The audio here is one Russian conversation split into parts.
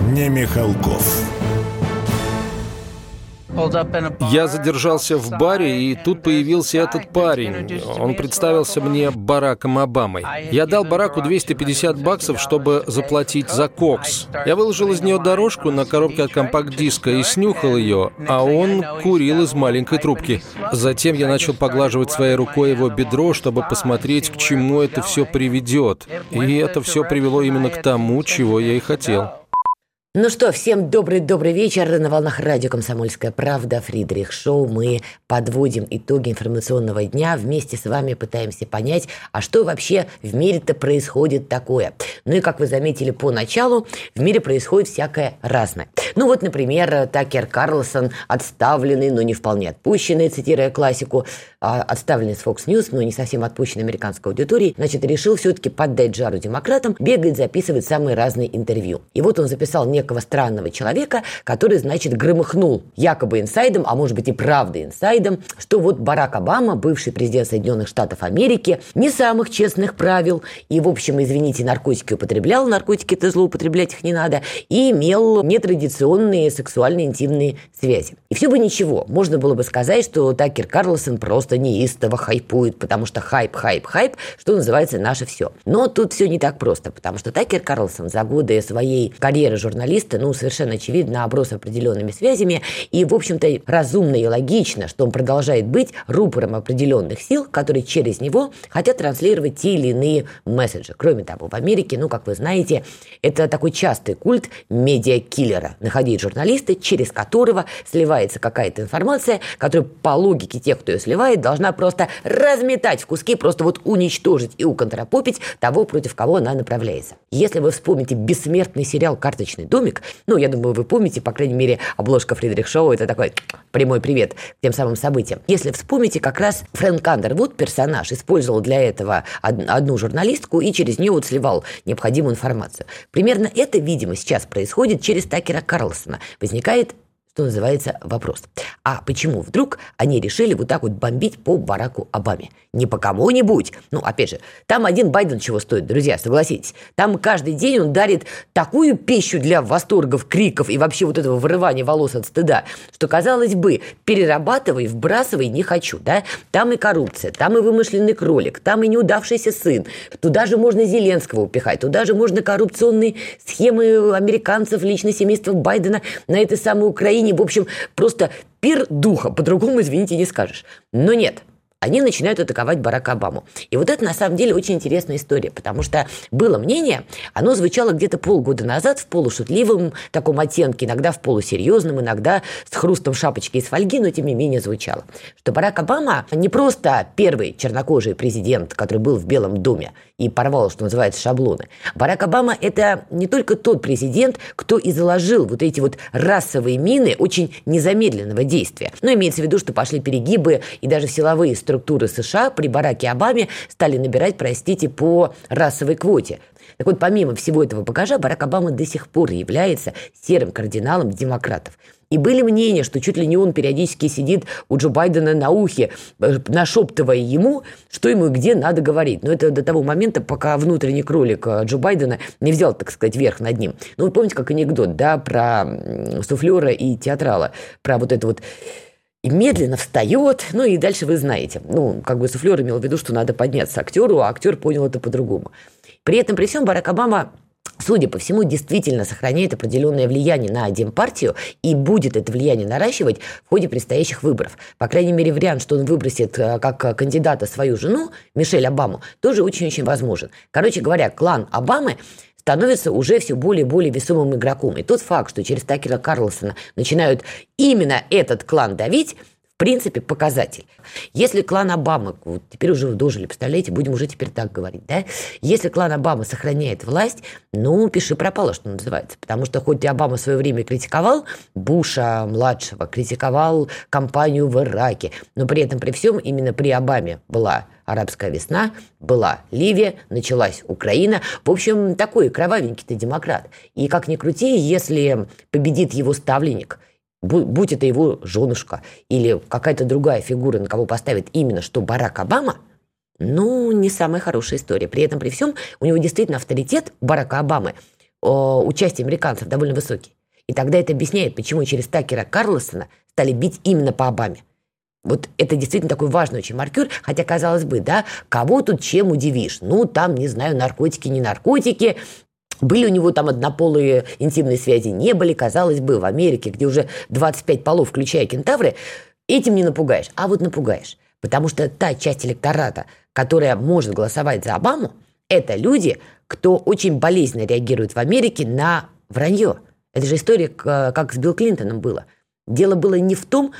не Михалков. Я задержался в баре, и тут появился этот парень. Он представился мне Бараком Обамой. Я дал Бараку 250 баксов, чтобы заплатить за кокс. Я выложил из нее дорожку на коробке от компакт-диска и снюхал ее, а он курил из маленькой трубки. Затем я начал поглаживать своей рукой его бедро, чтобы посмотреть, к чему это все приведет. И это все привело именно к тому, чего я и хотел. Ну что, всем добрый-добрый вечер. На волнах радио «Комсомольская правда» Фридрих Шоу. Мы подводим итоги информационного дня. Вместе с вами пытаемся понять, а что вообще в мире-то происходит такое. Ну и, как вы заметили по началу, в мире происходит всякое разное. Ну вот, например, Такер Карлсон, отставленный, но не вполне отпущенный, цитируя классику, отставленный с Fox News, но не совсем отпущенный американской аудиторией, значит, решил все-таки поддать жару демократам, бегает, записывает самые разные интервью. И вот он записал некого странного человека, который, значит, громыхнул якобы инсайдом, а может быть и правда инсайдом, что вот Барак Обама, бывший президент Соединенных Штатов Америки, не самых честных правил и, в общем, извините, наркотики употреблял, наркотики это злоупотреблять их не надо, и имел нетрадиционные сексуальные интимные связи. И все бы ничего, можно было бы сказать, что Такер Карлсон просто просто неистово хайпует, потому что хайп, хайп, хайп, что называется, наше все. Но тут все не так просто, потому что Такер Карлсон за годы своей карьеры журналиста, ну, совершенно очевидно, оброс определенными связями, и, в общем-то, разумно и логично, что он продолжает быть рупором определенных сил, которые через него хотят транслировать те или иные месседжи. Кроме того, в Америке, ну, как вы знаете, это такой частый культ медиакиллера, находить журналиста, через которого сливается какая-то информация, которая по логике тех, кто ее сливает, должна просто разметать в куски, просто вот уничтожить и уконтропопить того, против кого она направляется. Если вы вспомните бессмертный сериал «Карточный домик», ну, я думаю, вы помните, по крайней мере, обложка Фридрих Шоу, это такой прямой привет к тем самым событиям. Если вспомните, как раз Фрэнк Андервуд, персонаж, использовал для этого одну журналистку и через нее вот сливал необходимую информацию. Примерно это, видимо, сейчас происходит через Такера Карлсона. Возникает что называется, вопрос. А почему вдруг они решили вот так вот бомбить по Бараку Обаме? Не по кому-нибудь. Ну, опять же, там один Байден чего стоит, друзья, согласитесь. Там каждый день он дарит такую пищу для восторгов, криков и вообще вот этого вырывания волос от стыда, что, казалось бы, перерабатывай, вбрасывай не хочу, да? Там и коррупция, там и вымышленный кролик, там и неудавшийся сын. Туда же можно Зеленского упихать, туда же можно коррупционные схемы американцев, лично семейства Байдена на этой самой Украине в общем, просто пир духа, по-другому, извините, не скажешь. Но нет, они начинают атаковать Барака Обаму. И вот это на самом деле очень интересная история, потому что было мнение, оно звучало где-то полгода назад в полушутливом таком оттенке, иногда в полусерьезном, иногда с хрустом шапочки из фольги, но тем не менее звучало, что Барак Обама не просто первый чернокожий президент, который был в Белом доме и порвал, что называется, шаблоны. Барак Обама – это не только тот президент, кто и заложил вот эти вот расовые мины очень незамедленного действия. Но имеется в виду, что пошли перегибы и даже силовые структуры США при Бараке Обаме стали набирать, простите, по расовой квоте. Так вот, помимо всего этого багажа, Барак Обама до сих пор является серым кардиналом демократов. И были мнения, что чуть ли не он периодически сидит у Джо Байдена на ухе, э, нашептывая ему, что ему и где надо говорить. Но это до того момента, пока внутренний кролик э, Джо Байдена не взял, так сказать, верх над ним. Ну, вы помните, как анекдот, да, про суфлера и театрала, про вот это вот и медленно встает, ну и дальше вы знаете. Ну, как бы суфлер имел в виду, что надо подняться актеру, а актер понял это по-другому. При этом, при всем, Барак Обама судя по всему, действительно сохраняет определенное влияние на Демпартию и будет это влияние наращивать в ходе предстоящих выборов. По крайней мере, вариант, что он выбросит э, как кандидата свою жену, Мишель Обаму, тоже очень-очень возможен. Короче говоря, клан Обамы становится уже все более и более весомым игроком. И тот факт, что через Такера Карлсона начинают именно этот клан давить, принципе, показатель. Если клан Обамы, вот теперь уже дожили, представляете, будем уже теперь так говорить, да? Если клан Обамы сохраняет власть, ну, пиши пропало, что называется. Потому что хоть и Обама в свое время критиковал Буша-младшего, критиковал кампанию в Ираке, но при этом, при всем, именно при Обаме была арабская весна, была Ливия, началась Украина. В общем, такой кровавенький-то демократ. И как ни крути, если победит его ставленник – будь это его женушка или какая-то другая фигура, на кого поставит именно что Барак Обама, ну, не самая хорошая история. При этом, при всем, у него действительно авторитет Барака Обамы, участие американцев довольно высокий. И тогда это объясняет, почему через Такера Карлсона стали бить именно по Обаме. Вот это действительно такой важный очень маркер, хотя, казалось бы, да, кого тут чем удивишь? Ну, там, не знаю, наркотики, не наркотики, были у него там однополые интимные связи, не были, казалось бы, в Америке, где уже 25 полов, включая кентавры, этим не напугаешь. А вот напугаешь. Потому что та часть электората, которая может голосовать за Обаму, это люди, кто очень болезненно реагирует в Америке на вранье. Это же история, как с Билл Клинтоном было. Дело было не в том,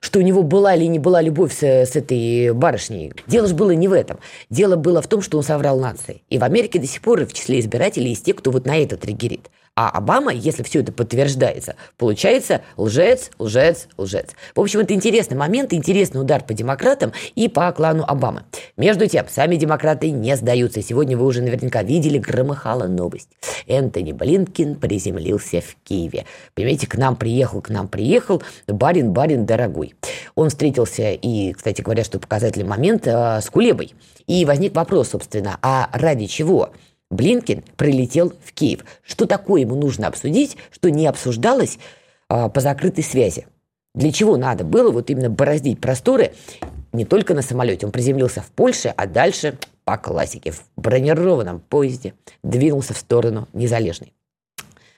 что у него была или не была любовь с, с этой барышней. Дело же было не в этом. Дело было в том, что он соврал нации. И в Америке до сих пор в числе избирателей есть те, кто вот на это триггерит. А Обама, если все это подтверждается, получается лжец, лжец, лжец. В общем, это интересный момент, интересный удар по демократам и по клану Обамы. Между тем, сами демократы не сдаются. Сегодня вы уже наверняка видели, громыхала новость. Энтони Блинкин приземлился в Киеве. Понимаете, к нам приехал, к нам приехал барин, барин дорогой. Он встретился и, кстати говоря, что показательный момент, э, с Кулебой. И возник вопрос, собственно, а ради чего? Блинкин прилетел в Киев. Что такое ему нужно обсудить, что не обсуждалось а, по закрытой связи? Для чего надо было вот именно бороздить просторы не только на самолете. Он приземлился в Польше, а дальше по классике в бронированном поезде двинулся в сторону Незалежной.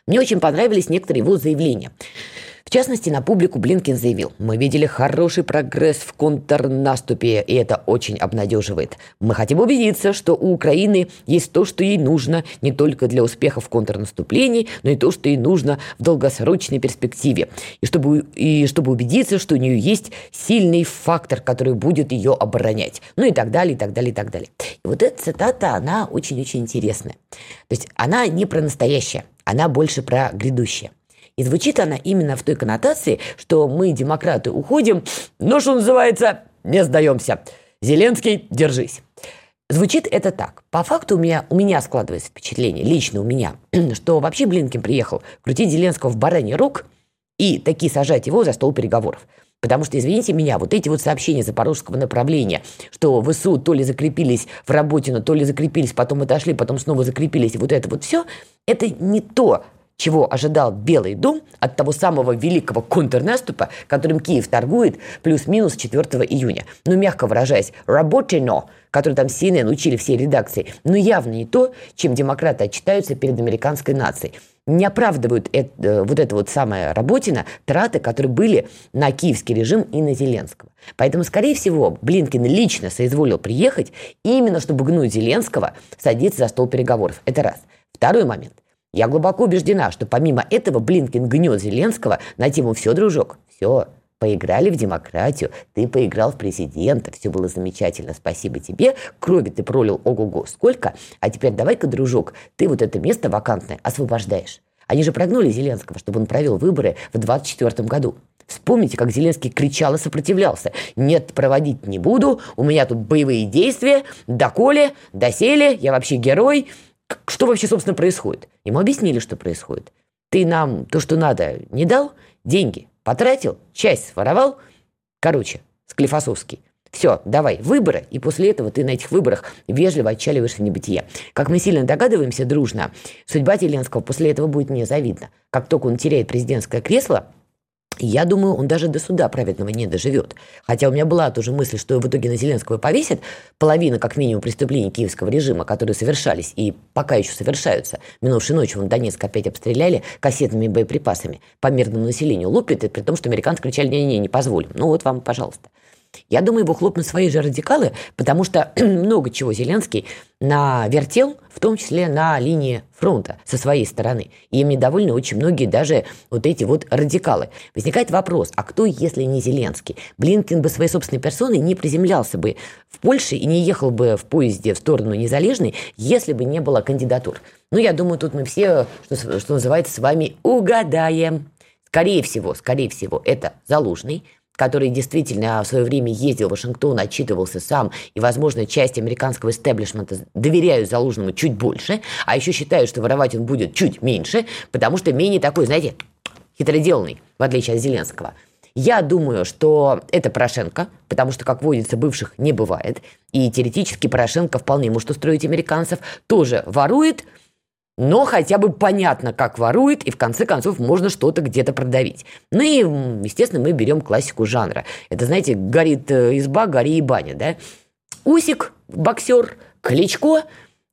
Мне очень понравились некоторые его заявления. В частности, на публику Блинкин заявил, мы видели хороший прогресс в контрнаступе, и это очень обнадеживает. Мы хотим убедиться, что у Украины есть то, что ей нужно не только для успеха в контрнаступлении, но и то, что ей нужно в долгосрочной перспективе. И чтобы, и чтобы убедиться, что у нее есть сильный фактор, который будет ее оборонять. Ну и так далее, и так далее, и так далее. И вот эта цитата, она очень-очень интересная. То есть она не про настоящее, она больше про грядущее. И звучит она именно в той коннотации, что мы, демократы, уходим, но, что называется, не сдаемся. Зеленский, держись. Звучит это так. По факту у меня, у меня складывается впечатление, лично у меня, что вообще Блинкин приехал крутить Зеленского в бараний рук и таки сажать его за стол переговоров. Потому что, извините меня, вот эти вот сообщения запорожского направления, что ВСУ то ли закрепились в Работино, то ли закрепились, потом отошли, потом снова закрепились, и вот это вот все, это не то, чего ожидал Белый дом от того самого великого контрнаступа, которым Киев торгует плюс-минус 4 июня. Ну, мягко выражаясь, работено, который там CNN учили все редакции, но явно не то, чем демократы отчитаются перед американской нацией. Не оправдывают это, э, вот это вот самое Работина траты, которые были на киевский режим и на Зеленского. Поэтому, скорее всего, Блинкин лично соизволил приехать именно, чтобы гнуть Зеленского садиться за стол переговоров. Это раз. Второй момент – я глубоко убеждена, что помимо этого Блинкин гнет Зеленского на тему «Все, дружок, все, поиграли в демократию, ты поиграл в президента, все было замечательно, спасибо тебе, крови ты пролил ого-го сколько, а теперь давай-ка, дружок, ты вот это место вакантное освобождаешь. Они же прогнули Зеленского, чтобы он провел выборы в 2024 году. Вспомните, как Зеленский кричал и сопротивлялся. «Нет, проводить не буду, у меня тут боевые действия, доколе, доселе, я вообще герой, что вообще, собственно, происходит? Ему объяснили, что происходит. Ты нам то, что надо, не дал? Деньги потратил? Часть своровал? Короче, Склифосовский. Все, давай, выборы, и после этого ты на этих выборах вежливо отчаливаешь в небытие. Как мы сильно догадываемся дружно, судьба Зеленского после этого будет незавидна. Как только он теряет президентское кресло, я думаю, он даже до суда праведного не доживет. Хотя у меня была тоже мысль, что в итоге на Зеленского повесят половина, как минимум, преступлений киевского режима, которые совершались и пока еще совершаются. Минувшей ночью в Донецк опять обстреляли кассетными боеприпасами по мирному населению. Лупит, при том, что американцы кричали, не-не-не, не позволим. Ну вот вам, пожалуйста. Я думаю, его хлопнут свои же радикалы, потому что много чего Зеленский навертел, в том числе на линии фронта со своей стороны. И им недовольны очень многие даже вот эти вот радикалы. Возникает вопрос, а кто, если не Зеленский? Блинкин бы своей собственной персоной не приземлялся бы в Польше и не ехал бы в поезде в сторону Незалежной, если бы не было кандидатур. Ну, я думаю, тут мы все, что, что называется, с вами угадаем. Скорее всего, скорее всего, это Залужный, который действительно в свое время ездил в Вашингтон, отчитывался сам, и, возможно, часть американского истеблишмента доверяют Залужному чуть больше, а еще считают, что воровать он будет чуть меньше, потому что менее такой, знаете, хитроделанный, в отличие от Зеленского. Я думаю, что это Порошенко, потому что, как водится, бывших не бывает. И теоретически Порошенко вполне может устроить американцев. Тоже ворует, но хотя бы понятно, как ворует, и в конце концов можно что-то где-то продавить. Ну и, естественно, мы берем классику жанра. Это, знаете, горит э, изба, гори и баня, да? Усик, боксер, Кличко,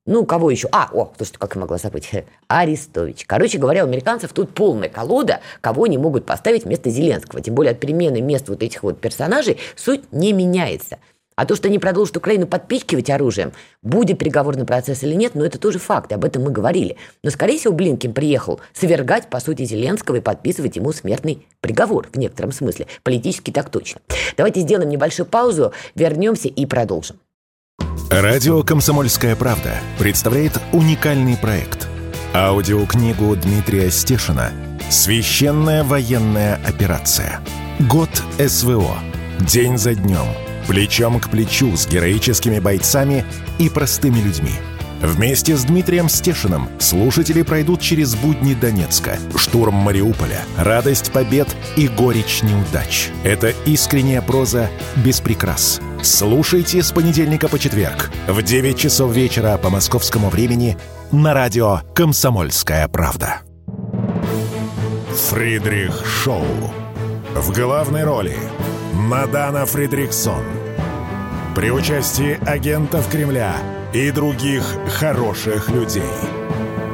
ну, кого еще? А, о, слушайте, как я могла забыть? Арестович. Короче говоря, у американцев тут полная колода, кого они могут поставить вместо Зеленского. Тем более от перемены мест вот этих вот персонажей суть не меняется. А то, что они продолжат Украину подпичкивать оружием, будет переговорный процесс или нет, но это тоже факт, об этом мы говорили. Но, скорее всего, Блинкин приехал свергать, по сути, Зеленского и подписывать ему смертный приговор в некотором смысле. Политически так точно. Давайте сделаем небольшую паузу, вернемся и продолжим. Радио «Комсомольская правда» представляет уникальный проект. Аудиокнигу Дмитрия Стешина «Священная военная операция. Год СВО. День за днем» плечом к плечу с героическими бойцами и простыми людьми. Вместе с Дмитрием Стешиным слушатели пройдут через будни Донецка, штурм Мариуполя, радость побед и горечь неудач. Это искренняя проза без прикрас. Слушайте с понедельника по четверг в 9 часов вечера по московскому времени на радио «Комсомольская правда». Фридрих Шоу. В главной роли Мадана Фридриксон. При участии агентов Кремля и других хороших людей.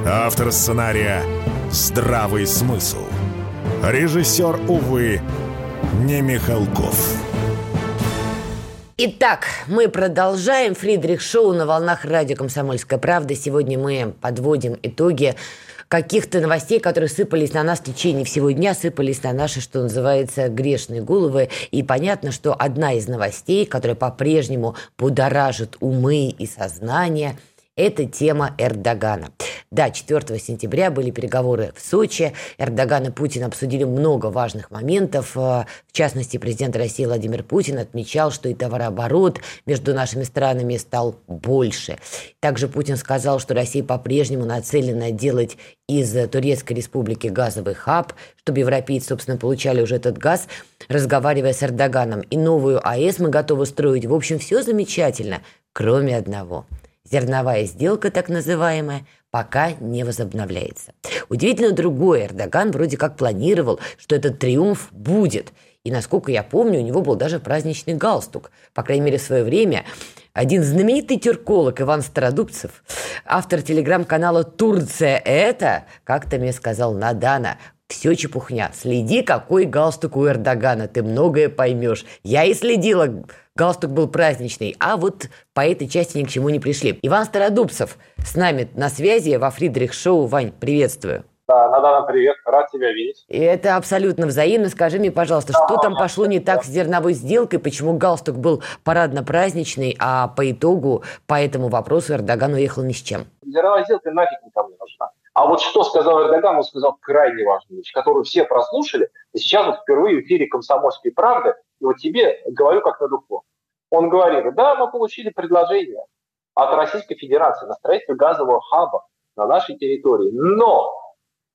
Автор сценария «Здравый смысл». Режиссер, увы, не Михалков. Итак, мы продолжаем Фридрих Шоу на волнах радио «Комсомольская правда». Сегодня мы подводим итоги каких-то новостей, которые сыпались на нас в течение всего дня, сыпались на наши, что называется, грешные головы. И понятно, что одна из новостей, которая по-прежнему будоражит умы и сознание – это тема Эрдогана. Да, 4 сентября были переговоры в Сочи. Эрдоган и Путин обсудили много важных моментов. Э, в частности, президент России Владимир Путин отмечал, что и товарооборот между нашими странами стал больше. Также Путин сказал, что Россия по-прежнему нацелена делать из Турецкой республики газовый хаб, чтобы европейцы, собственно, получали уже этот газ, разговаривая с Эрдоганом. И новую АЭС мы готовы строить. В общем, все замечательно, кроме одного – Зерновая сделка, так называемая, пока не возобновляется. Удивительно другое, Эрдоган вроде как планировал, что этот триумф будет. И, насколько я помню, у него был даже праздничный галстук. По крайней мере, в свое время один знаменитый тюрколог Иван Стародубцев, автор телеграм-канала «Турция это», как-то мне сказал Надана, все чепухня. Следи, какой галстук у Эрдогана, ты многое поймешь. Я и следила, галстук был праздничный, а вот по этой части ни к чему не пришли. Иван Стародубцев с нами на связи во Фридрих Шоу. Вань, приветствую. Да, Надана, привет, рад тебя видеть. И это абсолютно взаимно. Скажи мне, пожалуйста, да, что там пошло не так с зерновой сделкой, почему галстук был парадно-праздничный, а по итогу по этому вопросу Эрдоган уехал ни с чем? Зерновая сделка нафиг никому не нужна. А вот что сказал Эрдоган, он сказал крайне важную вещь, которую все прослушали, и сейчас вот впервые в эфире «Комсомольской правды», и вот тебе говорю как на духу. Он говорит, да, мы получили предложение от Российской Федерации на строительство газового хаба на нашей территории, но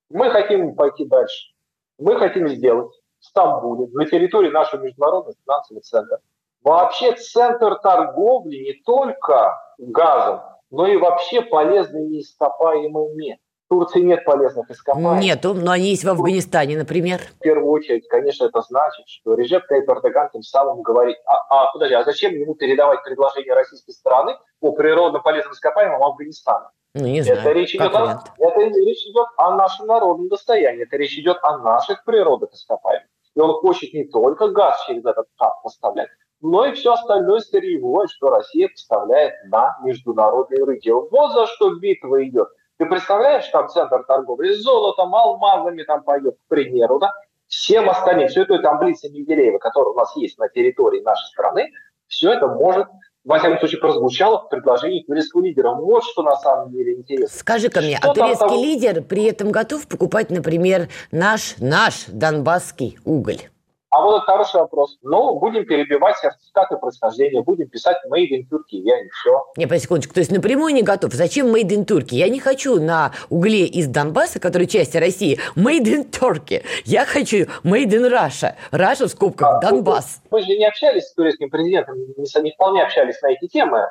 мы хотим пойти дальше. Мы хотим сделать в Стамбуле, на территории нашего международного финансового центра, вообще центр торговли не только газом, но и вообще полезными ископаемыми. Турции нет полезных ископаемых. Нету, но они есть в Афганистане, например. В первую очередь, конечно, это значит, что Режеп Тайп Эрдоган тем самым говорит, а, а, подожди, а зачем ему передавать предложение российской стороны по природно полезным ископаемым Афганистана? Ну, не знаю. Это речь, идет о, это речь идет о нашем народном достоянии, это речь идет о наших природных ископаемых. И он хочет не только газ через этот хаб поставлять, но и все остальное сырьевое, что Россия поставляет на международные рынки. Вот за что битва идет. Ты представляешь, там центр торговли с золотом, алмазами там пойдет, к примеру, да? Всем остальным, все это таблица Менделеева, которая у нас есть на территории нашей страны, все это может во всяком случае, прозвучало в предложении турецкого лидера. Вот что на самом деле интересно. Скажи-ка мне, что а турецкий там... лидер при этом готов покупать, например, наш, наш донбасский уголь? А вот это хороший вопрос. Ну, будем перебивать сертификаты происхождения, будем писать Made in Turkey, я не все. Не, по секундочку, то есть напрямую не готов. Зачем Made in Turkey? Я не хочу на угле из Донбасса, который часть России, Made in Turkey. Я хочу Made in Russia. Russia в скобках а, Донбасс. Мы, мы же не общались с турецким президентом, не, не вполне общались на эти темы.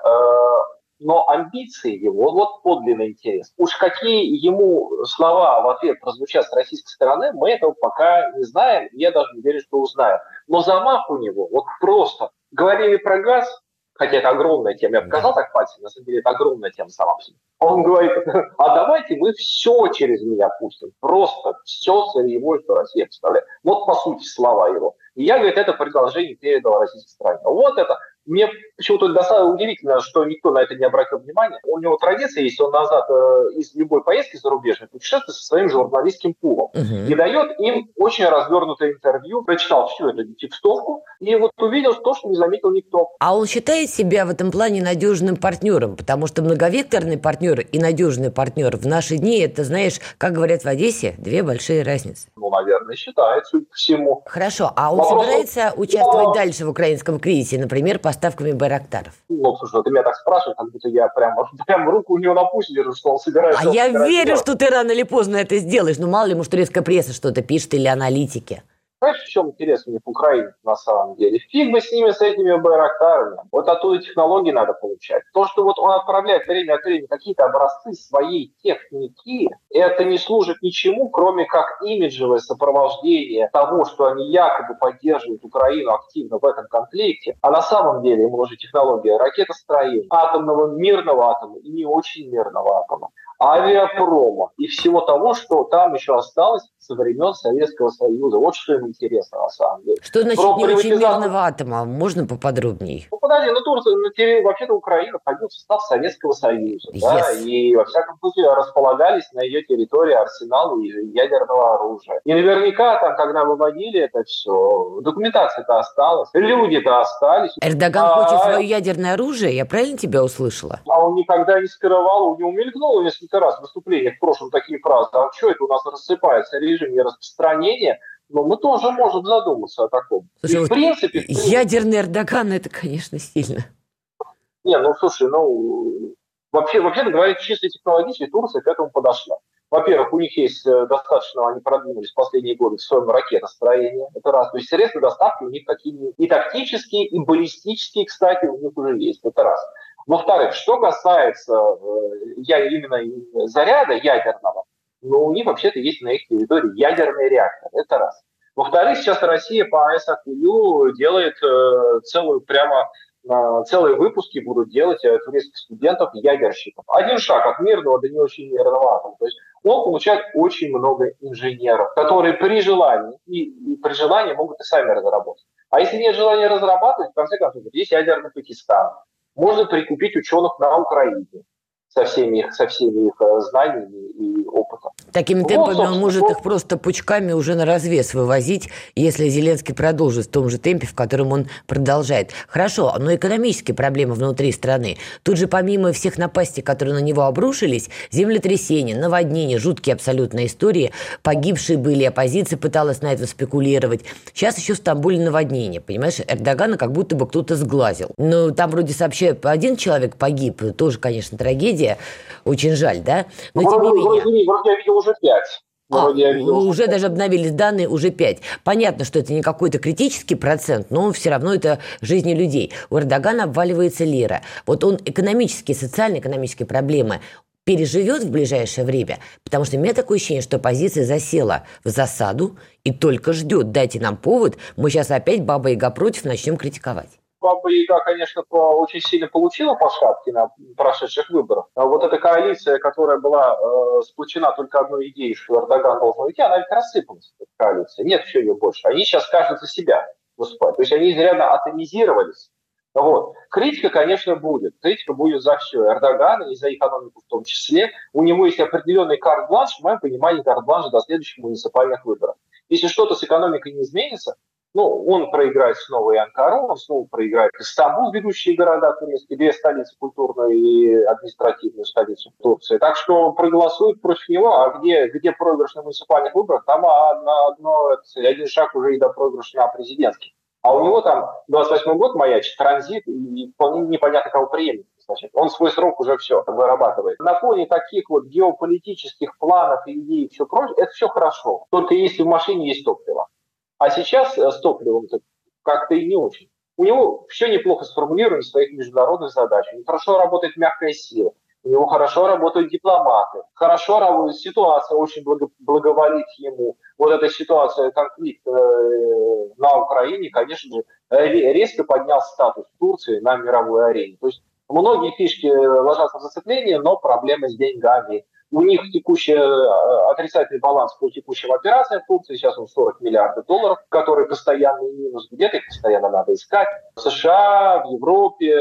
Но амбиции его, вот подлинный интерес. Уж какие ему слова в ответ прозвучат с российской стороны, мы этого пока не знаем, я даже не верю, что узнаем. Но замах у него, вот просто, говорили про газ, хотя это огромная тема, я показал так пальцем, на самом деле это огромная тема сама по себе. Он говорит, а давайте мы все через меня пустим, просто все сырьевое, что Россия представляет. Вот по сути слова его. И я, говорит, это предложение передал российской стране. Вот это мне почему-то достаточно удивительно, что никто на это не обратил внимания. У него традиция есть, он назад э, из любой поездки зарубежной путешествует со своим журналистским пулом uh-huh. и дает им очень развернутое интервью, прочитал всю эту текстовку и вот увидел то, что не заметил никто. А он считает себя в этом плане надежным партнером, потому что многовекторный партнер и надежный партнер в наши дни, это, знаешь, как говорят в Одессе, две большие разницы. Ну, наверное, считает, судя по всему. Хорошо, а он Вопрос... собирается участвовать Но... дальше в украинском кризисе, например, по поставками Байрактаров? Ну, слушай, ты меня так спрашиваешь, как будто я прям, прям руку у него на пусть держу, что он собирается. А я верю, делать. что ты рано или поздно это сделаешь. Ну, мало ли, может, турецкая пресса что-то пишет или аналитики. Знаешь, в чем интерес мне к Украине на самом деле? Фиг бы с ними, с этими байрактарами. Вот оттуда технологии надо получать. То, что вот он отправляет время от времени какие-то образцы своей техники, это не служит ничему, кроме как имиджевое сопровождение того, что они якобы поддерживают Украину активно в этом конфликте. А на самом деле ему нужна технология ракетостроения, атомного мирного атома и не очень мирного атома авиапрома и всего того, что там еще осталось со времен Советского Союза. Вот что им интересно на самом деле. Что значит Про не очень мирного атома? Можно поподробнее? Ну, подожди, ну Турция, ну, вообще-то Украина входила в состав Советского Союза. Yes. Да, и, во всяком случае, располагались на ее территории арсеналы ядерного оружия. И наверняка там, когда выводили это все, документация-то осталась, люди-то остались. Эрдоган а, хочет свое ядерное оружие, я правильно тебя услышала? А он никогда не скрывал, у него мелькнуло несколько несколько раз в выступлениях в прошлом такие фразы, а что это у нас рассыпается режим нераспространения, но мы тоже можем задуматься о таком. Слушай, в принципе, в принципе... Ядерный Эрдоган, это, конечно, сильно. Не, ну, слушай, ну, вообще, вообще говоря, чисто технологически Турция к этому подошла. Во-первых, у них есть э, достаточно, они продвинулись в последние годы в своем ракетостроении. Это раз. То есть средства доставки у них какие и тактические, и баллистические, кстати, у них уже есть. Это раз. Во-вторых, что касается э, я, именно заряда ядерного, ну, у них вообще-то есть на их территории ядерный реактор. Это раз. Во-вторых, сейчас Россия по АЭС-АКУ делает э, целую прямо э, целые выпуски будут делать э, турецких студентов ядерщиков. Один шаг от мирного до не очень мирного атома. То есть он получает очень много инженеров, которые при желании и, и при желании могут и сами разработать. А если нет желания разрабатывать, в конце концов, есть ядерный Пакистан, можно прикупить ученых на Украине со всеми их, со всеми их знаниями и опытом. Такими ну, темпами он может вот. их просто пучками уже на развес вывозить, если Зеленский продолжит в том же темпе, в котором он продолжает. Хорошо, но экономические проблемы внутри страны. Тут же помимо всех напастей, которые на него обрушились, землетрясения, наводнения, жуткие абсолютно истории, погибшие были, оппозиция пыталась на это спекулировать. Сейчас еще в Стамбуле наводнение, понимаешь? Эрдогана как будто бы кто-то сглазил. Ну, там вроде сообщают, один человек погиб, тоже, конечно, трагедия, событие. Очень жаль, да? Но ну, тем не менее... Вроде, вроде я видел уже пять. А, уже даже обновились данные, уже 5. Понятно, что это не какой-то критический процент, но все равно это жизни людей. У Эрдогана обваливается лира. Вот он экономические, социально-экономические проблемы переживет в ближайшее время, потому что у меня такое ощущение, что оппозиция засела в засаду и только ждет, дайте нам повод, мы сейчас опять Баба Яга против начнем критиковать. Баба Яга, конечно, очень сильно получила по на прошедших выборах. А вот эта коалиция, которая была э, сплочена только одной идеей, что Эрдоган должен уйти, она ведь рассыпалась, эта коалиция. Нет все ее больше. Они сейчас каждый за себя. выступать. То есть они изрядно атомизировались. Вот. Критика, конечно, будет. Критика будет за все. Эрдогана и за экономику в том числе. У него есть определенный карт-бланш, в моем понимании, карт-бланш до следующих муниципальных выборов. Если что-то с экономикой не изменится, ну, он проиграет снова и Анкару, он снова проиграет и Стамбул, ведущие города турецкие, две столицы, культурную и административную столицу Турции. Так что проголосуют против него, а где, где проигрыш на муниципальных выборах, там одно, одно, один шаг уже и до проигрыша на президентских. А у него там 28 год маячит, транзит, и вполне непонятно, кого приемник. Значит, он свой срок уже все вырабатывает. На фоне таких вот геополитических планов, идей и все прочее, это все хорошо. Только если в машине есть топливо. А сейчас э, с топливом как-то и не очень. У него все неплохо сформулировано своих международных задачах. Хорошо работает мягкая сила. У него хорошо работают дипломаты. Хорошо работает ситуация, очень благо, благоволит ему. Вот эта ситуация, конфликт э, на Украине, конечно же, резко поднял статус Турции на мировой арене. То есть многие фишки ложатся в зацепление, но проблемы с деньгами, у них текущий э, отрицательный баланс по текущим операциям в Турции, сейчас он 40 миллиардов долларов, который постоянный минус, где-то их постоянно надо искать. В США, в Европе,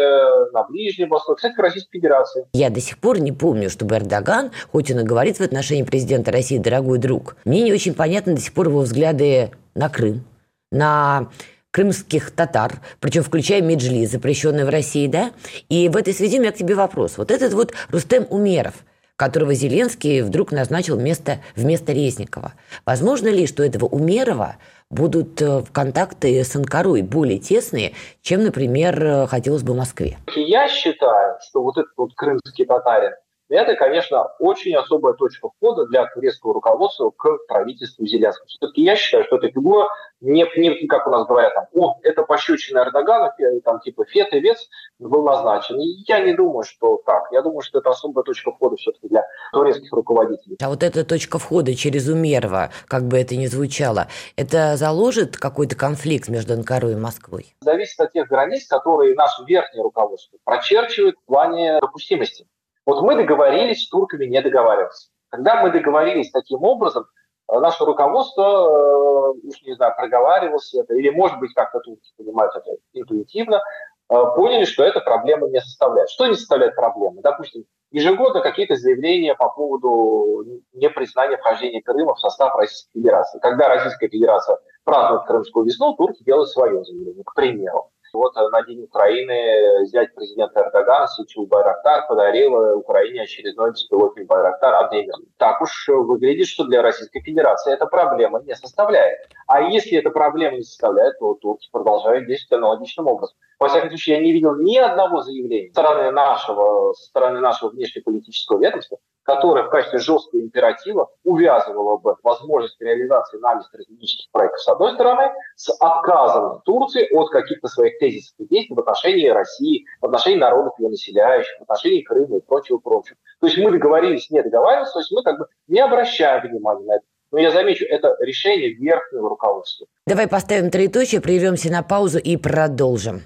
на Ближнем Востоке, кстати, в Российской Федерации. Я до сих пор не помню, чтобы Эрдоган, хоть он и говорит в отношении президента России «дорогой друг», мне не очень понятны до сих пор его взгляды на Крым, на крымских татар, причем включая Меджли, запрещенный в России, да? И в этой связи у меня к тебе вопрос. Вот этот вот Рустем Умеров – которого Зеленский вдруг назначил вместо, вместо Резникова. Возможно ли, что этого Умерова будут э, контакты с Анкарой более тесные, чем, например, э, хотелось бы в Москве? Я считаю, что вот этот вот крымский татарин это, конечно, очень особая точка входа для турецкого руководства к правительству Зеленского. Все-таки я считаю, что эта фигура не, не как у нас говорят, там, о, это пощечина Эрдогана, там типа фет и вес был назначен. И я не думаю, что так. Я думаю, что это особая точка входа все-таки для турецких руководителей. А вот эта точка входа через Умерова, как бы это ни звучало, это заложит какой-то конфликт между Анкарой и Москвой? Зависит от тех границ, которые наше верхнее руководство прочерчивает в плане допустимости. Вот мы договорились с турками не договариваться. Когда мы договорились таким образом, э, наше руководство, э, уж не знаю, проговаривалось это, или, может быть, как-то турки понимают это интуитивно, э, поняли, что это проблема не составляет. Что не составляет проблемы? Допустим, ежегодно какие-то заявления по поводу непризнания вхождения Крыма в состав Российской Федерации. Когда Российская Федерация празднует Крымскую весну, турки делают свое заявление, к примеру. Вот на День Украины зять президента Эрдогана Сичу Байрактар подарил Украине очередной беспилотный Байрактар одноименный. Так уж выглядит, что для Российской Федерации эта проблема не составляет. А если эта проблема не составляет, то турки продолжают действовать аналогичным образом. Во всяком случае, я не видел ни одного заявления со стороны нашего, со стороны нашего внешнеполитического ведомства, которое в качестве жесткого императива увязывало бы возможность реализации нами стратегических проектов с одной стороны, с отказом Турции от каких-то своих тезисов и действий в отношении России, в отношении народов ее населяющих, в отношении Крыма и прочего, прочего. То есть мы договорились, не договариваться, то есть мы как бы не обращаем внимания на это. Но я замечу, это решение верхнего руководства. Давай поставим троеточие, прервемся на паузу и продолжим.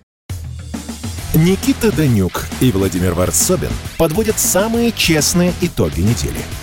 Никита Данюк и Владимир Варсобин подводят самые честные итоги недели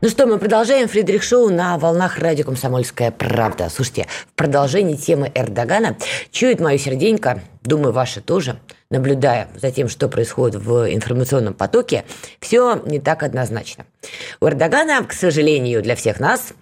Ну что, мы продолжаем Фридрих Шоу на волнах радио «Комсомольская правда». Слушайте, в продолжении темы Эрдогана чует мое серденько, думаю, ваше тоже, наблюдая за тем, что происходит в информационном потоке, все не так однозначно. У Эрдогана, к сожалению, для всех нас,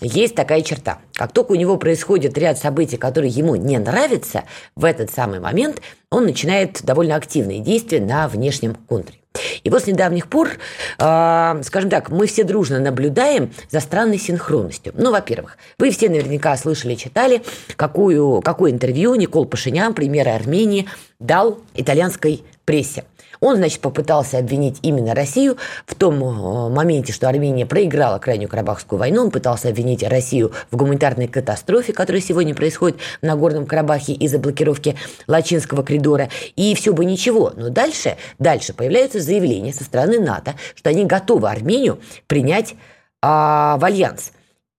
есть такая черта. Как только у него происходит ряд событий, которые ему не нравятся, в этот самый момент он начинает довольно активные действия на внешнем контуре. И вот с недавних пор, э, скажем так, мы все дружно наблюдаем за странной синхронностью. Ну, во-первых, вы все наверняка слышали, читали, какую, какое интервью Никол Пашинян, премьер Армении, дал итальянской прессе. Он, значит, попытался обвинить именно Россию в том э, моменте, что Армения проиграла крайнюю Карабахскую войну. Он пытался обвинить Россию в гуманитарной катастрофе, которая сегодня происходит на Горном Карабахе из-за блокировки Лачинского коридора. И все бы ничего. Но дальше, дальше появляются заявления со стороны НАТО, что они готовы Армению принять а, в альянс.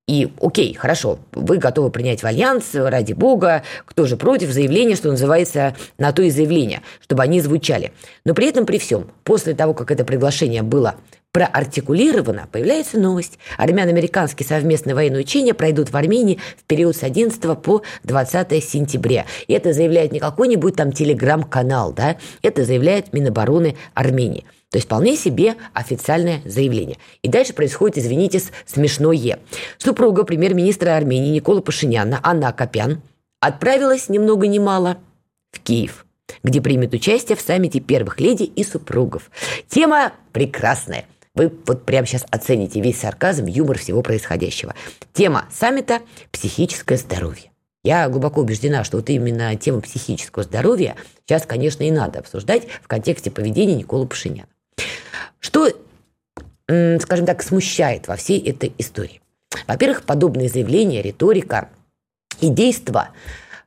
И окей, хорошо, вы готовы принять в альянс, ради бога, кто же против заявления, что называется, на то и заявление, чтобы они звучали. Но при этом, при всем, после того, как это приглашение было проартикулировано, появляется новость. Армяно-американские совместные военные учения пройдут в Армении в период с 11 по 20 сентября. И это заявляет не какой-нибудь там телеграм-канал, да, это заявляет Минобороны Армении – то есть вполне себе официальное заявление. И дальше происходит, извините, смешное. Супруга премьер-министра Армении Никола Пашиняна, Анна Копян, отправилась ни много ни мало в Киев где примет участие в саммите первых леди и супругов. Тема прекрасная. Вы вот прямо сейчас оцените весь сарказм, юмор всего происходящего. Тема саммита – психическое здоровье. Я глубоко убеждена, что вот именно тему психического здоровья сейчас, конечно, и надо обсуждать в контексте поведения Никола Пашиняна. Что, скажем так, смущает во всей этой истории? Во-первых, подобные заявления, риторика и действия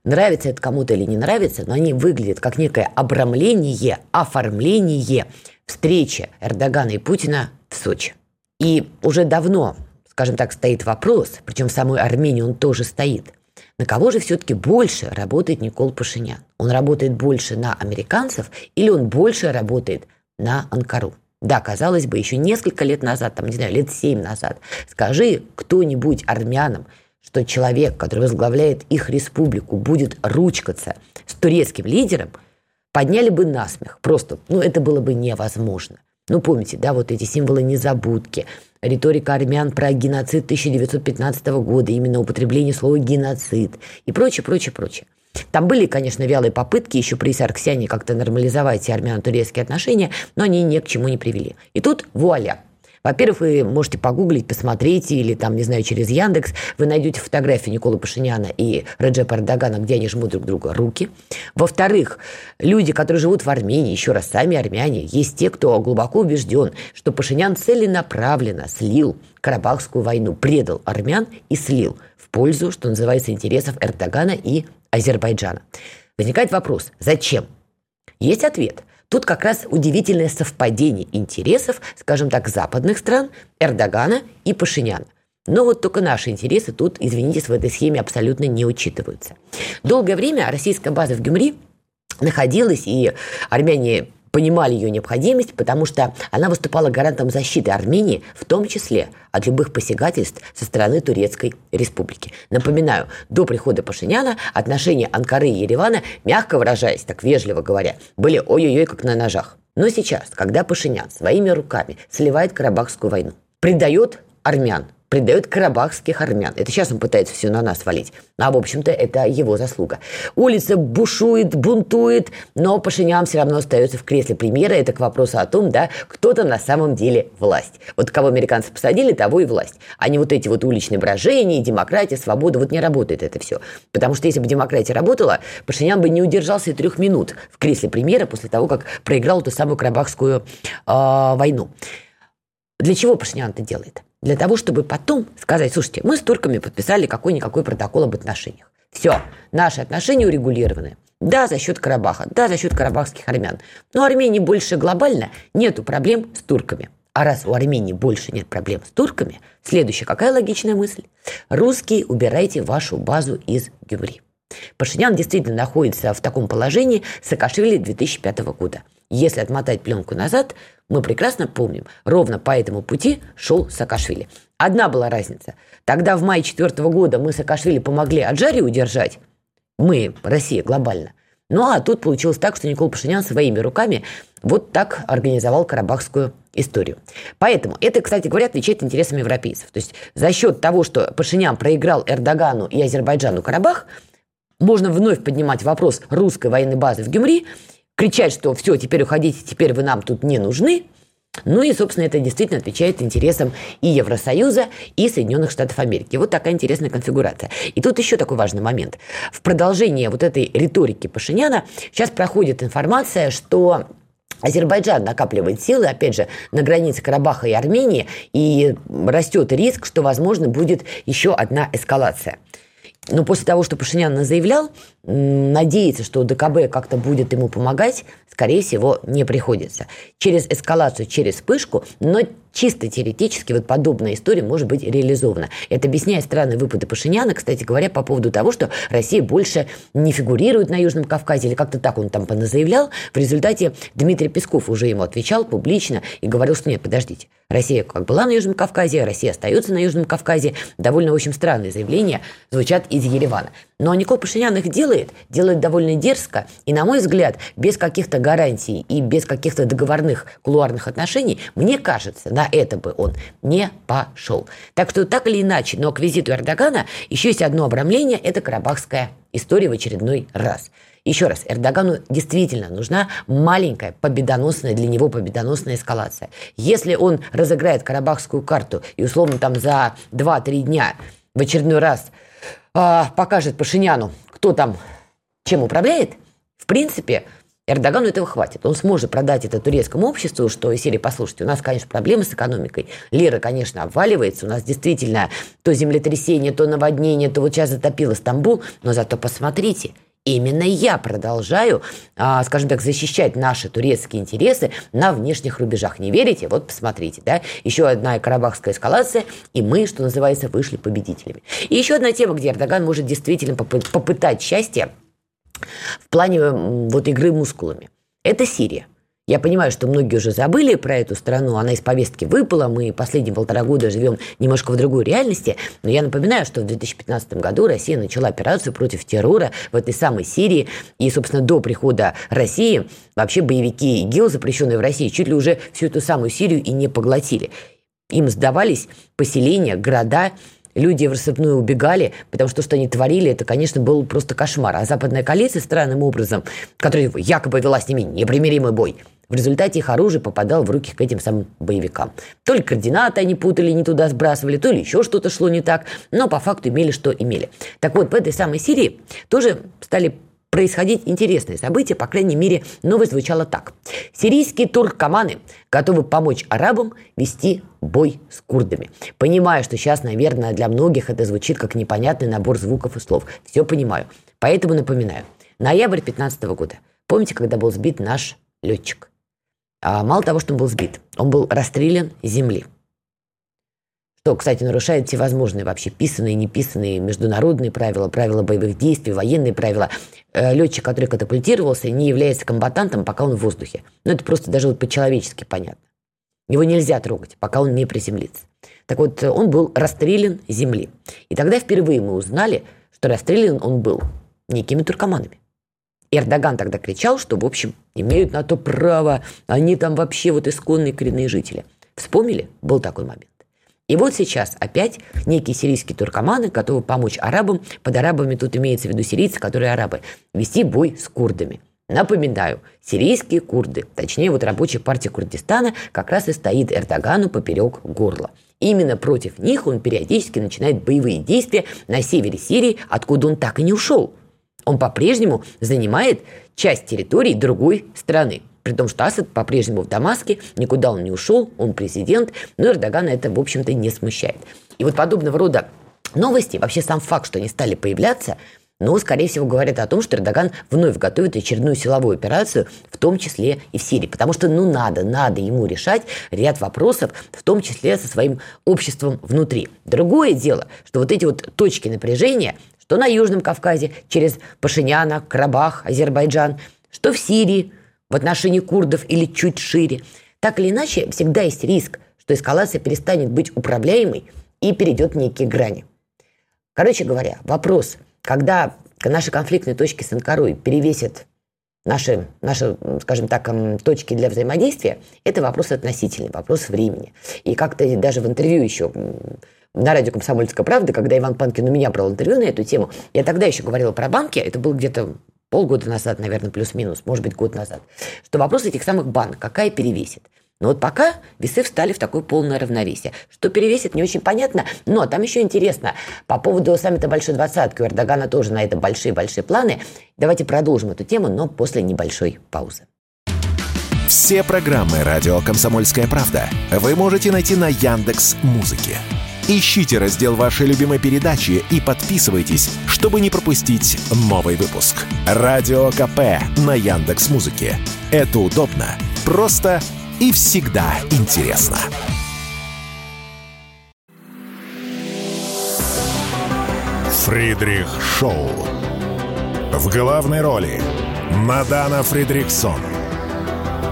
нравится это кому-то или не нравится, но они выглядят как некое обрамление, оформление встречи Эрдогана и Путина в Сочи. И уже давно, скажем так, стоит вопрос, причем в самой Армении он тоже стоит, на кого же все-таки больше работает Никол Пашинян? Он работает больше на американцев или он больше работает на Анкару? Да, казалось бы, еще несколько лет назад, там, не знаю, лет семь назад, скажи кто-нибудь армянам, что человек, который возглавляет их республику, будет ручкаться с турецким лидером, подняли бы насмех. Просто, ну, это было бы невозможно. Ну, помните, да, вот эти символы незабудки, риторика армян про геноцид 1915 года, именно употребление слова «геноцид» и прочее, прочее, прочее. Там были, конечно, вялые попытки еще при Сарксяне как-то нормализовать армяно-турецкие отношения, но они ни к чему не привели. И тут вуаля – во-первых, вы можете погуглить, посмотреть, или там, не знаю, через Яндекс, вы найдете фотографию Николы Пашиняна и Реджепа Эрдогана, где они жмут друг друга руки. Во-вторых, люди, которые живут в Армении, еще раз, сами армяне, есть те, кто глубоко убежден, что Пашинян целенаправленно слил Карабахскую войну, предал армян и слил в пользу, что называется, интересов Эрдогана и Азербайджана. Возникает вопрос, зачем? Есть ответ. Тут как раз удивительное совпадение интересов, скажем так, западных стран, Эрдогана и Пашиняна. Но вот только наши интересы тут, извините, в этой схеме абсолютно не учитываются. Долгое время российская база в Гюмри находилась, и армяне понимали ее необходимость, потому что она выступала гарантом защиты Армении, в том числе от любых посягательств со стороны Турецкой Республики. Напоминаю, до прихода Пашиняна отношения Анкары и Еревана, мягко выражаясь, так вежливо говоря, были ой-ой-ой как на ножах. Но сейчас, когда Пашинян своими руками сливает Карабахскую войну, предает армян, предает карабахских армян. Это сейчас он пытается все на нас валить. А, в общем-то, это его заслуга. Улица бушует, бунтует, но Пашинян все равно остается в кресле премьера. Это к вопросу о том, да, кто то на самом деле власть. Вот кого американцы посадили, того и власть. А не вот эти вот уличные брожения, демократия, свобода. Вот не работает это все. Потому что если бы демократия работала, Пашинян бы не удержался и трех минут в кресле премьера после того, как проиграл ту самую Карабахскую э, войну. Для чего Пашинян это делает? Для того, чтобы потом сказать, слушайте, мы с турками подписали какой-никакой протокол об отношениях. Все, наши отношения урегулированы. Да, за счет Карабаха, да, за счет карабахских армян. Но Армении больше глобально нету проблем с турками. А раз у Армении больше нет проблем с турками, следующая какая логичная мысль? Русские, убирайте вашу базу из Гюмри. Пашинян действительно находится в таком положении Саакашвили 2005 года. Если отмотать пленку назад, мы прекрасно помним, ровно по этому пути шел Саакашвили. Одна была разница. Тогда в мае 2004 года мы Саакашвили помогли Аджаре удержать. Мы, Россия, глобально. Ну а тут получилось так, что Никол Пашинян своими руками вот так организовал Карабахскую историю. Поэтому это, кстати говоря, отвечает интересам европейцев. То есть за счет того, что Пашинян проиграл Эрдогану и Азербайджану Карабах, можно вновь поднимать вопрос русской военной базы в Гюмри, кричать, что все, теперь уходите, теперь вы нам тут не нужны – ну и, собственно, это действительно отвечает интересам и Евросоюза, и Соединенных Штатов Америки. Вот такая интересная конфигурация. И тут еще такой важный момент. В продолжение вот этой риторики Пашиняна сейчас проходит информация, что Азербайджан накапливает силы, опять же, на границе Карабаха и Армении, и растет риск, что, возможно, будет еще одна эскалация. Но после того, что Пашинян заявлял, надеяться, что ДКБ как-то будет ему помогать, скорее всего, не приходится. Через эскалацию, через вспышку, но чисто теоретически вот подобная история может быть реализована. Это объясняет странные выпады Пашиняна, кстати говоря, по поводу того, что Россия больше не фигурирует на Южном Кавказе, или как-то так он там поназаявлял. В результате Дмитрий Песков уже ему отвечал публично и говорил, что нет, подождите, Россия как была на Южном Кавказе, Россия остается на Южном Кавказе. Довольно, в общем, странные заявления звучат из Еревана. Но Никол Пашинян их делает, делает довольно дерзко, и, на мой взгляд, без каких-то гарантий и без каких-то договорных кулуарных отношений, мне кажется, на это бы он не пошел. Так что, так или иначе, но к визиту Эрдогана еще есть одно обрамление – это карабахская история в очередной раз. Еще раз, Эрдогану действительно нужна маленькая победоносная, для него победоносная эскалация. Если он разыграет карабахскую карту и условно там за 2-3 дня в очередной раз – а, покажет Пашиняну, кто там чем управляет, в принципе, Эрдогану этого хватит. Он сможет продать это турецкому обществу, что из серии «Послушайте, у нас, конечно, проблемы с экономикой. Лира, конечно, обваливается. У нас действительно то землетрясение, то наводнение, то вот сейчас затопило Стамбул. Но зато посмотрите – Именно я продолжаю, а, скажем так, защищать наши турецкие интересы на внешних рубежах. Не верите? Вот посмотрите, да, еще одна карабахская эскалация, и мы, что называется, вышли победителями. И еще одна тема, где Эрдоган может действительно попытать счастье в плане вот игры мускулами. Это Сирия. Я понимаю, что многие уже забыли про эту страну, она из повестки выпала, мы последние полтора года живем немножко в другой реальности, но я напоминаю, что в 2015 году Россия начала операцию против террора в этой самой Сирии, и, собственно, до прихода России вообще боевики ИГИЛ, запрещенные в России, чуть ли уже всю эту самую Сирию и не поглотили. Им сдавались поселения, города, Люди в рассыпную убегали, потому что то, что они творили, это, конечно, был просто кошмар. А западная коалиция странным образом, которая якобы вела с ними непримиримый бой, в результате их оружие попадало в руки к этим самым боевикам. То ли координаты они путали, не туда сбрасывали, то ли еще что-то шло не так, но по факту имели, что имели. Так вот, в этой самой Сирии тоже стали происходить интересные события, по крайней мере, новость звучала так. Сирийские туркоманы готовы помочь арабам вести бой с курдами. Понимаю, что сейчас, наверное, для многих это звучит как непонятный набор звуков и слов. Все понимаю. Поэтому напоминаю. Ноябрь 2015 года. Помните, когда был сбит наш летчик? А мало того, что он был сбит, он был расстрелян с земли. Что, кстати, нарушает всевозможные вообще писанные, неписанные международные правила, правила боевых действий, военные правила. Э, летчик, который катапультировался, не является комбатантом, пока он в воздухе. Ну, это просто даже вот по-человечески понятно. Его нельзя трогать, пока он не приземлится. Так вот, он был расстрелян земли. И тогда впервые мы узнали, что расстрелян он был некими туркоманами. Эрдоган тогда кричал, что, в общем, имеют на то право, они там вообще вот исконные коренные жители. Вспомнили? Был такой момент. И вот сейчас опять некие сирийские туркоманы готовы помочь арабам, под арабами тут имеется в виду сирийцы, которые арабы, вести бой с курдами. Напоминаю, сирийские курды, точнее вот рабочая партия Курдистана, как раз и стоит Эрдогану поперек горла. Именно против них он периодически начинает боевые действия на севере Сирии, откуда он так и не ушел – он по-прежнему занимает часть территории другой страны. При том, что Асад по-прежнему в Дамаске, никуда он не ушел, он президент, но Эрдогана это, в общем-то, не смущает. И вот подобного рода новости, вообще сам факт, что они стали появляться, но, скорее всего, говорят о том, что Эрдоган вновь готовит очередную силовую операцию, в том числе и в Сирии. Потому что, ну, надо, надо ему решать ряд вопросов, в том числе со своим обществом внутри. Другое дело, что вот эти вот точки напряжения – что на Южном Кавказе через Пашиняна, Карабах, Азербайджан, что в Сирии в отношении курдов или чуть шире. Так или иначе, всегда есть риск, что эскалация перестанет быть управляемой и перейдет в некие грани. Короче говоря, вопрос, когда наши конфликтные точки с Анкарой перевесят наши, наши, скажем так, точки для взаимодействия, это вопрос относительный, вопрос времени. И как-то даже в интервью еще на радио «Комсомольская правда», когда Иван Панкин у меня брал интервью на эту тему, я тогда еще говорила про банки, это было где-то полгода назад, наверное, плюс-минус, может быть, год назад, что вопрос этих самых банк, какая перевесит. Но вот пока весы встали в такое полное равновесие. Что перевесит, не очень понятно. Но там еще интересно, по поводу саммита Большой Двадцатки, у Эрдогана тоже на это большие-большие планы. Давайте продолжим эту тему, но после небольшой паузы. Все программы «Радио Комсомольская правда» вы можете найти на Яндекс Музыке. Ищите раздел вашей любимой передачи и подписывайтесь, чтобы не пропустить новый выпуск. Радио КП на Яндекс Музыке. Это удобно, просто и всегда интересно. Фридрих Шоу. В главной роли Мадана Фридриксон.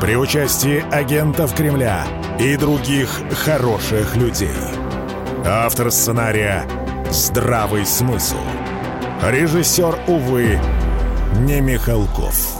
При участии агентов Кремля и других хороших людей. Автор сценария «Здравый смысл». Режиссер, увы, не Михалков.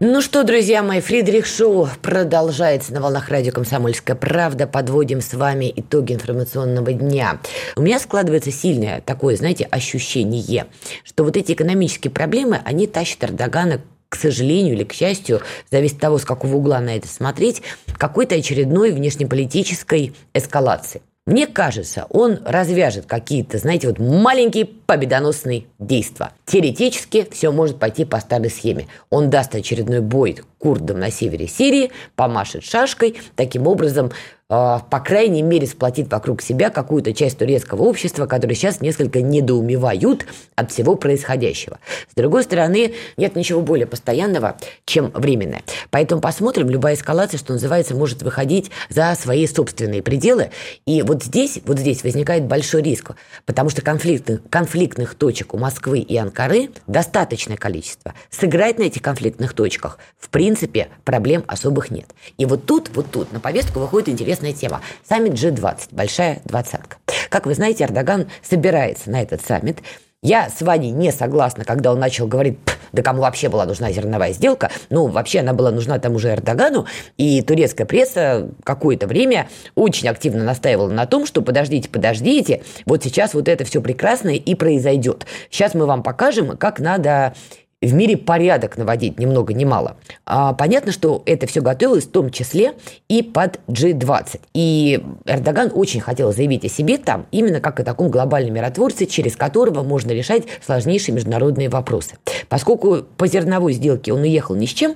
Ну что, друзья мои, Фридрих Шоу продолжается на волнах радио «Комсомольская правда». Подводим с вами итоги информационного дня. У меня складывается сильное такое, знаете, ощущение, что вот эти экономические проблемы, они тащат Эрдогана к сожалению или к счастью, зависит от того, с какого угла на это смотреть, какой-то очередной внешнеполитической эскалации. Мне кажется, он развяжет какие-то, знаете, вот маленькие победоносные действия. Теоретически все может пойти по старой схеме. Он даст очередной бой курдам на севере Сирии, помашет шашкой, таким образом по крайней мере, сплотит вокруг себя какую-то часть турецкого общества, которые сейчас несколько недоумевают от всего происходящего. С другой стороны, нет ничего более постоянного, чем временное. Поэтому посмотрим, любая эскалация, что называется, может выходить за свои собственные пределы. И вот здесь, вот здесь возникает большой риск, потому что конфликтных, конфликтных точек у Москвы и Анкары достаточное количество. Сыграть на этих конфликтных точках, в принципе, проблем особых нет. И вот тут, вот тут на повестку выходит интересный интересная тема. Саммит G20, большая двадцатка. Как вы знаете, Эрдоган собирается на этот саммит. Я с Ваней не согласна, когда он начал говорить, да кому вообще была нужна зерновая сделка. Ну, вообще она была нужна тому же Эрдогану. И турецкая пресса какое-то время очень активно настаивала на том, что подождите, подождите, вот сейчас вот это все прекрасное и произойдет. Сейчас мы вам покажем, как надо в мире порядок наводить, ни много ни мало. А, понятно, что это все готовилось в том числе и под G20. И Эрдоган очень хотел заявить о себе там, именно как о таком глобальном миротворце, через которого можно решать сложнейшие международные вопросы. Поскольку по зерновой сделке он уехал ни с чем,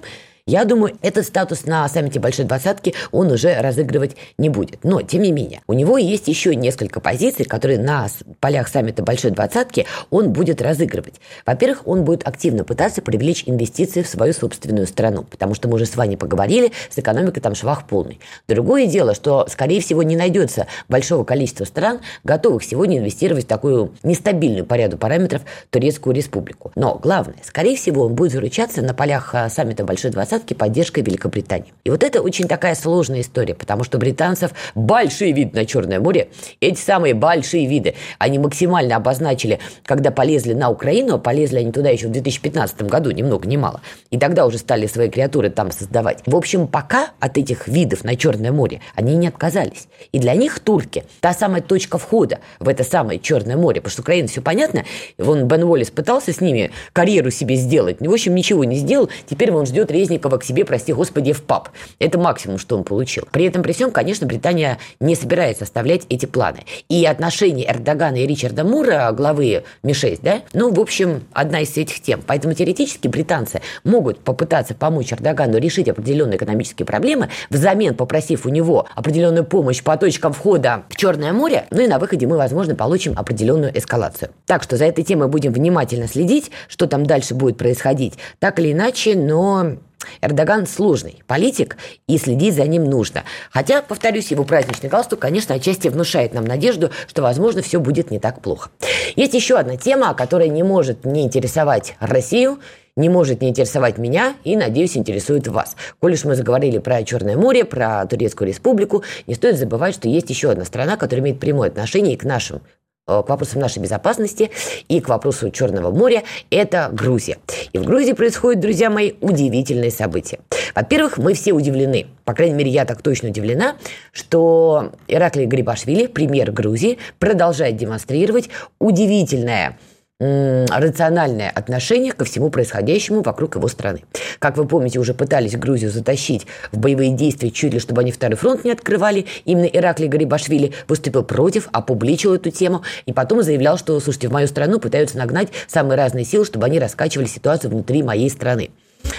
я думаю, этот статус на саммите Большой Двадцатки он уже разыгрывать не будет. Но, тем не менее, у него есть еще несколько позиций, которые на полях саммита Большой Двадцатки он будет разыгрывать. Во-первых, он будет активно пытаться привлечь инвестиции в свою собственную страну, потому что мы уже с вами поговорили, с экономикой там швах полный. Другое дело, что, скорее всего, не найдется большого количества стран, готовых сегодня инвестировать в такую нестабильную по ряду параметров Турецкую республику. Но главное, скорее всего, он будет заручаться на полях а, саммита Большой Двадцатки посадки поддержкой Великобритании. И вот это очень такая сложная история, потому что британцев большие виды на Черное море, эти самые большие виды, они максимально обозначили, когда полезли на Украину, а полезли они туда еще в 2015 году, ни много ни мало. И тогда уже стали свои креатуры там создавать. В общем, пока от этих видов на Черное море они не отказались. И для них турки та самая точка входа в это самое Черное море, потому что Украина все понятно. Вон Бен Уоллес пытался с ними карьеру себе сделать, в общем, ничего не сделал. Теперь он ждет резников Новикова к себе, прости господи, в паб. Это максимум, что он получил. При этом, при всем, конечно, Британия не собирается оставлять эти планы. И отношения Эрдогана и Ричарда Мура, главы Ми-6, да, ну, в общем, одна из этих тем. Поэтому теоретически британцы могут попытаться помочь Эрдогану решить определенные экономические проблемы, взамен попросив у него определенную помощь по точкам входа в Черное море, ну и на выходе мы, возможно, получим определенную эскалацию. Так что за этой темой будем внимательно следить, что там дальше будет происходить. Так или иначе, но Эрдоган сложный политик, и следить за ним нужно. Хотя, повторюсь, его праздничный галстук, конечно, отчасти внушает нам надежду, что, возможно, все будет не так плохо. Есть еще одна тема, которая не может не интересовать Россию, не может не интересовать меня и, надеюсь, интересует вас. Коль уж мы заговорили про Черное море, про Турецкую республику, не стоит забывать, что есть еще одна страна, которая имеет прямое отношение к нашим к вопросам нашей безопасности и к вопросу Черного моря – это Грузия. И в Грузии происходят, друзья мои, удивительные события. Во-первых, мы все удивлены, по крайней мере, я так точно удивлена, что Ираклий Грибашвили, премьер Грузии, продолжает демонстрировать удивительное рациональное отношение ко всему происходящему вокруг его страны. Как вы помните, уже пытались Грузию затащить в боевые действия чуть ли, чтобы они второй фронт не открывали. Именно Ираклий Гарибашвили выступил против, опубличил эту тему и потом заявлял, что, слушайте, в мою страну пытаются нагнать самые разные силы, чтобы они раскачивали ситуацию внутри моей страны.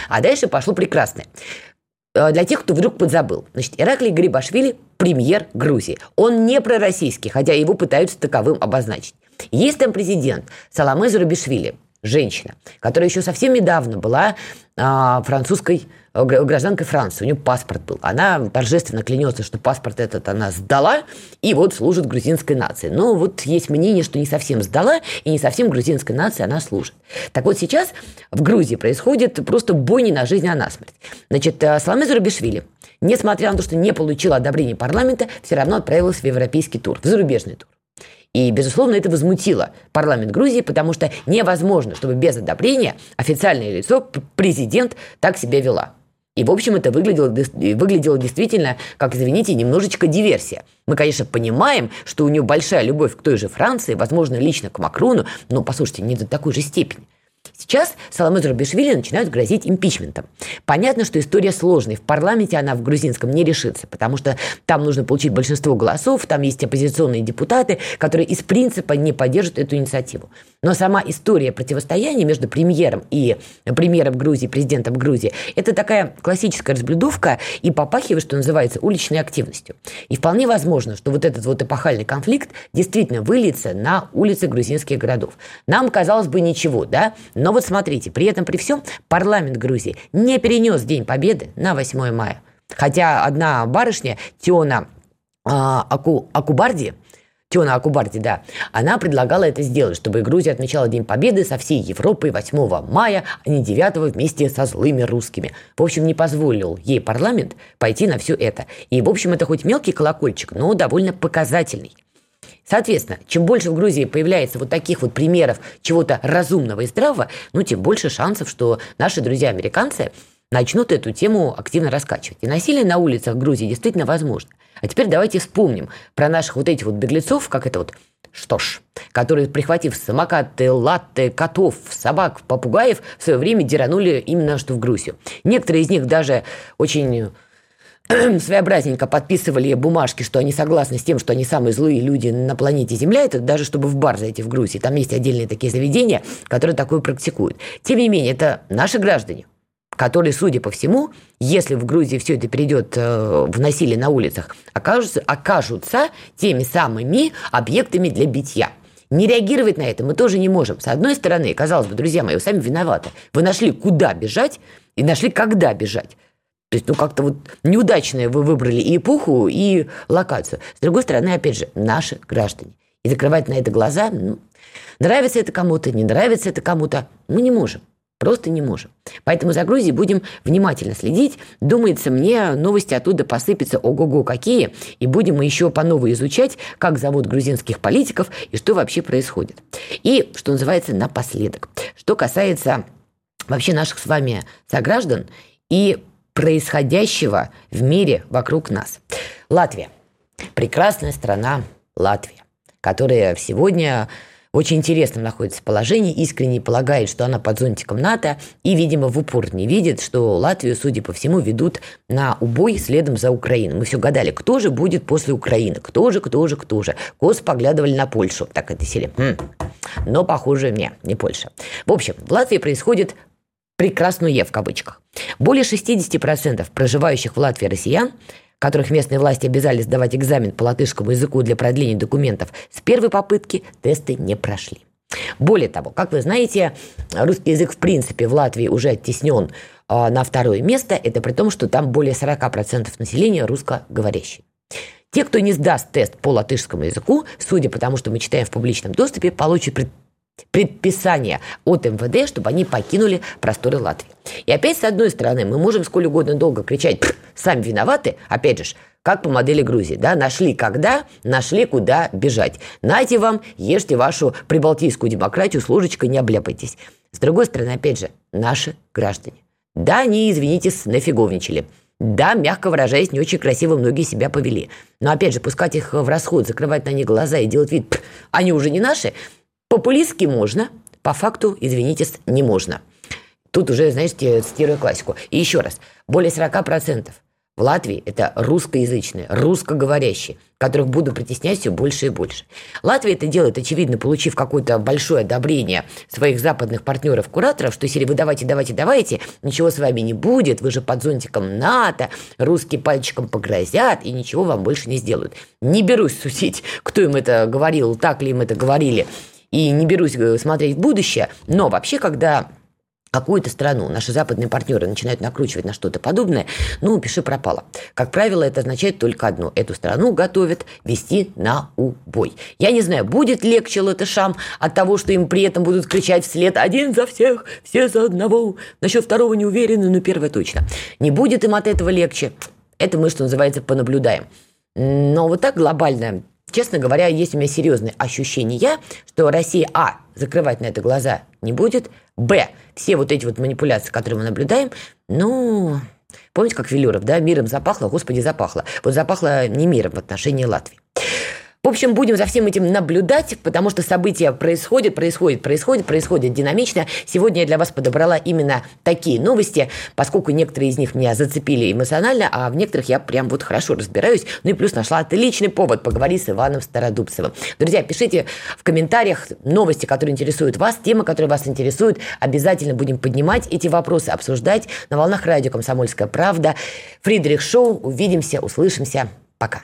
А дальше пошло прекрасное. Э, для тех, кто вдруг подзабыл. Значит, Ираклий Гарибашвили – премьер Грузии. Он не пророссийский, хотя его пытаются таковым обозначить. Есть там президент Саламе Зурабишвили, женщина, которая еще совсем недавно была а, французской э, гражданкой Франции. У нее паспорт был. Она торжественно клянется, что паспорт этот она сдала и вот служит грузинской нации. Но вот есть мнение, что не совсем сдала и не совсем грузинской нации она служит. Так вот сейчас в Грузии происходит просто бой не на жизнь, а на смерть. Значит, э, Саламе Зурабишвили, несмотря на то, что не получила одобрения парламента, все равно отправилась в европейский тур, в зарубежный тур. И, безусловно, это возмутило парламент Грузии, потому что невозможно, чтобы без одобрения официальное лицо, президент, так себя вела. И, в общем, это выглядело, выглядело действительно, как, извините, немножечко диверсия. Мы, конечно, понимаем, что у нее большая любовь к той же Франции, возможно, лично к Макрону, но, послушайте, не до такой же степени. Сейчас Саламе Зурабишвили начинают грозить импичментом. Понятно, что история сложная. В парламенте она в грузинском не решится, потому что там нужно получить большинство голосов, там есть оппозиционные депутаты, которые из принципа не поддержат эту инициативу. Но сама история противостояния между премьером и премьером Грузии, президентом Грузии, это такая классическая разблюдовка и попахивает, что называется, уличной активностью. И вполне возможно, что вот этот вот эпохальный конфликт действительно выльется на улицы грузинских городов. Нам, казалось бы, ничего, да? Но вот смотрите, при этом при всем парламент Грузии не перенес День Победы на 8 мая. Хотя одна барышня, Тиона а, Аку, Акубарди, Тиона Акубарди, да, она предлагала это сделать, чтобы Грузия отмечала День Победы со всей Европой 8 мая, а не 9 вместе со злыми русскими. В общем, не позволил ей парламент пойти на все это. И, в общем, это хоть мелкий колокольчик, но довольно показательный. Соответственно, чем больше в Грузии появляется вот таких вот примеров чего-то разумного и здравого, ну, тем больше шансов, что наши друзья-американцы начнут эту тему активно раскачивать. И насилие на улицах Грузии действительно возможно. А теперь давайте вспомним про наших вот этих вот беглецов, как это вот, что ж, которые, прихватив самокаты, латте, котов, собак, попугаев, в свое время деранули именно что в Грузию. Некоторые из них даже очень своеобразненько подписывали бумажки, что они согласны с тем, что они самые злые люди на планете Земля, это даже чтобы в бар зайти в Грузии. Там есть отдельные такие заведения, которые такое практикуют. Тем не менее, это наши граждане, которые, судя по всему, если в Грузии все это перейдет э, в насилие на улицах, окажутся, окажутся теми самыми объектами для битья. Не реагировать на это мы тоже не можем. С одной стороны, казалось бы, друзья мои, вы сами виноваты. Вы нашли, куда бежать, и нашли, когда бежать. То есть, ну, как-то вот неудачные вы выбрали и эпоху, и локацию. С другой стороны, опять же, наши граждане. И закрывать на это глаза, ну, нравится это кому-то, не нравится это кому-то, мы не можем. Просто не можем. Поэтому за Грузией будем внимательно следить. Думается мне, новости оттуда посыпятся ого-го какие. И будем мы еще по новой изучать, как зовут грузинских политиков и что вообще происходит. И, что называется, напоследок. Что касается вообще наших с вами сограждан и происходящего в мире вокруг нас. Латвия. Прекрасная страна Латвия, которая сегодня очень интересном находится положении, искренне полагает, что она под зонтиком НАТО и, видимо, в упор не видит, что Латвию, судя по всему, ведут на убой следом за Украиной. Мы все гадали, кто же будет после Украины, кто же, кто же, кто же. Кос поглядывали на Польшу, так это сели. Хм. Но, похоже, не, не Польша. В общем, в Латвии происходит прекрасное в кавычках. Более 60% проживающих в Латвии россиян которых местные власти обязали сдавать экзамен по латышскому языку для продления документов, с первой попытки тесты не прошли. Более того, как вы знаете, русский язык в принципе в Латвии уже оттеснен э, на второе место. Это при том, что там более 40% населения русскоговорящие. Те, кто не сдаст тест по латышскому языку, судя по тому, что мы читаем в публичном доступе, получат предписание от МВД, чтобы они покинули просторы Латвии. И опять, с одной стороны, мы можем сколь угодно долго кричать «сами виноваты», опять же, как по модели Грузии, да, нашли когда, нашли куда бежать. Нате вам, ешьте вашу прибалтийскую демократию, с ложечкой не обляпайтесь. С другой стороны, опять же, наши граждане. Да, они, извините, нафиговничали. Да, мягко выражаясь, не очень красиво многие себя повели. Но опять же, пускать их в расход, закрывать на них глаза и делать вид, они уже не наши, популистски можно, по факту, извините, не можно. Тут уже, знаете, цитирую классику. И еще раз, более 40% в Латвии это русскоязычные, русскоговорящие, которых буду притеснять все больше и больше. Латвия это делает, очевидно, получив какое-то большое одобрение своих западных партнеров-кураторов, что если вы давайте, давайте, давайте, ничего с вами не будет, вы же под зонтиком НАТО, русские пальчиком погрозят и ничего вам больше не сделают. Не берусь судить, кто им это говорил, так ли им это говорили, и не берусь э, смотреть в будущее, но вообще, когда какую-то страну наши западные партнеры начинают накручивать на что-то подобное, ну, пиши пропало. Как правило, это означает только одно. Эту страну готовят вести на убой. Я не знаю, будет легче латышам от того, что им при этом будут кричать вслед «один за всех, все за одного». Насчет второго не уверены, но первое точно. Не будет им от этого легче. Это мы, что называется, понаблюдаем. Но вот так глобально честно говоря, есть у меня серьезные ощущения, что Россия, а, закрывать на это глаза не будет, б, все вот эти вот манипуляции, которые мы наблюдаем, ну, помните, как Велюров, да, миром запахло, господи, запахло. Вот запахло не миром в отношении Латвии. В общем, будем за всем этим наблюдать, потому что события происходят, происходят, происходят, происходят динамично. Сегодня я для вас подобрала именно такие новости, поскольку некоторые из них меня зацепили эмоционально, а в некоторых я прям вот хорошо разбираюсь. Ну и плюс нашла отличный повод поговорить с Иваном Стародубцевым. Друзья, пишите в комментариях новости, которые интересуют вас, темы, которые вас интересуют. Обязательно будем поднимать эти вопросы, обсуждать на волнах радио «Комсомольская правда». Фридрих Шоу. Увидимся, услышимся. Пока.